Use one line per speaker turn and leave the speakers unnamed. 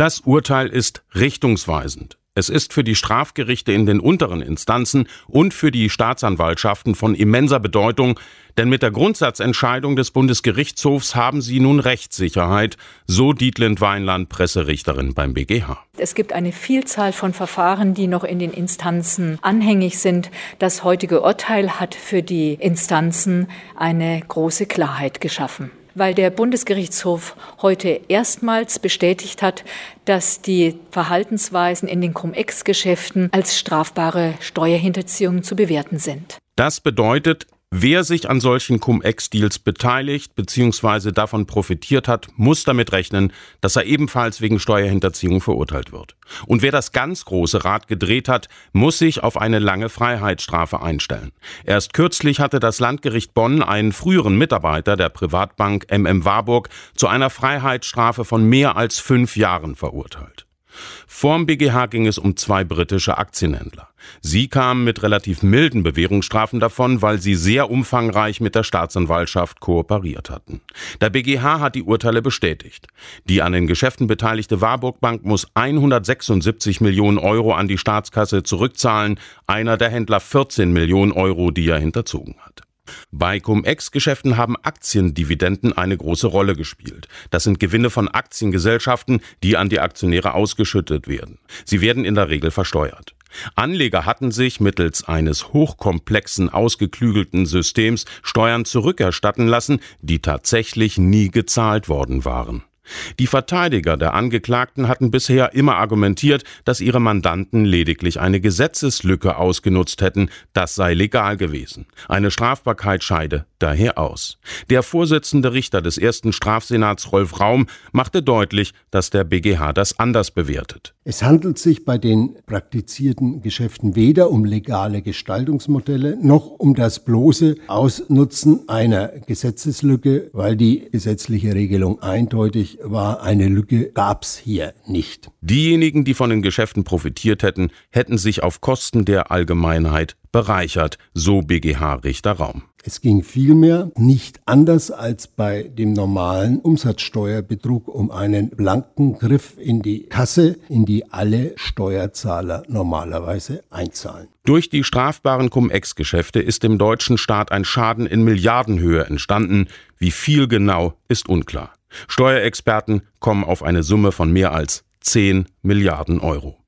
Das Urteil ist richtungsweisend. Es ist für die Strafgerichte in den unteren Instanzen und für die Staatsanwaltschaften von immenser Bedeutung, denn mit der Grundsatzentscheidung des Bundesgerichtshofs haben sie nun Rechtssicherheit, so Dietlind Weinland, Presserichterin beim BGH.
Es gibt eine Vielzahl von Verfahren, die noch in den Instanzen anhängig sind. Das heutige Urteil hat für die Instanzen eine große Klarheit geschaffen weil der Bundesgerichtshof heute erstmals bestätigt hat, dass die Verhaltensweisen in den Cum-Ex-Geschäften als strafbare Steuerhinterziehung zu bewerten sind.
Das bedeutet, Wer sich an solchen Cum-Ex-Deals beteiligt bzw. davon profitiert hat, muss damit rechnen, dass er ebenfalls wegen Steuerhinterziehung verurteilt wird. Und wer das ganz große Rad gedreht hat, muss sich auf eine lange Freiheitsstrafe einstellen. Erst kürzlich hatte das Landgericht Bonn einen früheren Mitarbeiter der Privatbank MM Warburg zu einer Freiheitsstrafe von mehr als fünf Jahren verurteilt. Vorm BGH ging es um zwei britische Aktienhändler. Sie kamen mit relativ milden Bewährungsstrafen davon, weil sie sehr umfangreich mit der Staatsanwaltschaft kooperiert hatten. Der BGH hat die Urteile bestätigt. Die an den Geschäften beteiligte Warburg Bank muss 176 Millionen Euro an die Staatskasse zurückzahlen, einer der Händler 14 Millionen Euro, die er hinterzogen hat. Bei Cum-Ex-Geschäften haben Aktiendividenden eine große Rolle gespielt. Das sind Gewinne von Aktiengesellschaften, die an die Aktionäre ausgeschüttet werden. Sie werden in der Regel versteuert. Anleger hatten sich mittels eines hochkomplexen, ausgeklügelten Systems Steuern zurückerstatten lassen, die tatsächlich nie gezahlt worden waren. Die Verteidiger der Angeklagten hatten bisher immer argumentiert, dass ihre Mandanten lediglich eine Gesetzeslücke ausgenutzt hätten, das sei legal gewesen. Eine Strafbarkeit scheide daher aus. Der Vorsitzende Richter des ersten Strafsenats Rolf Raum machte deutlich, dass der BGH das anders bewertet.
Es handelt sich bei den praktizierten Geschäften weder um legale Gestaltungsmodelle noch um das bloße Ausnutzen einer Gesetzeslücke, weil die gesetzliche Regelung eindeutig war, eine Lücke gab's hier nicht.
Diejenigen, die von den Geschäften profitiert hätten, hätten sich auf Kosten der Allgemeinheit bereichert, so BGH-Richter Raum.
Es ging vielmehr nicht anders als bei dem normalen Umsatzsteuerbetrug um einen blanken Griff in die Kasse, in die alle Steuerzahler normalerweise einzahlen.
Durch die strafbaren Cum-Ex-Geschäfte ist dem deutschen Staat ein Schaden in Milliardenhöhe entstanden. Wie viel genau ist unklar. Steuerexperten kommen auf eine Summe von mehr als 10 Milliarden Euro.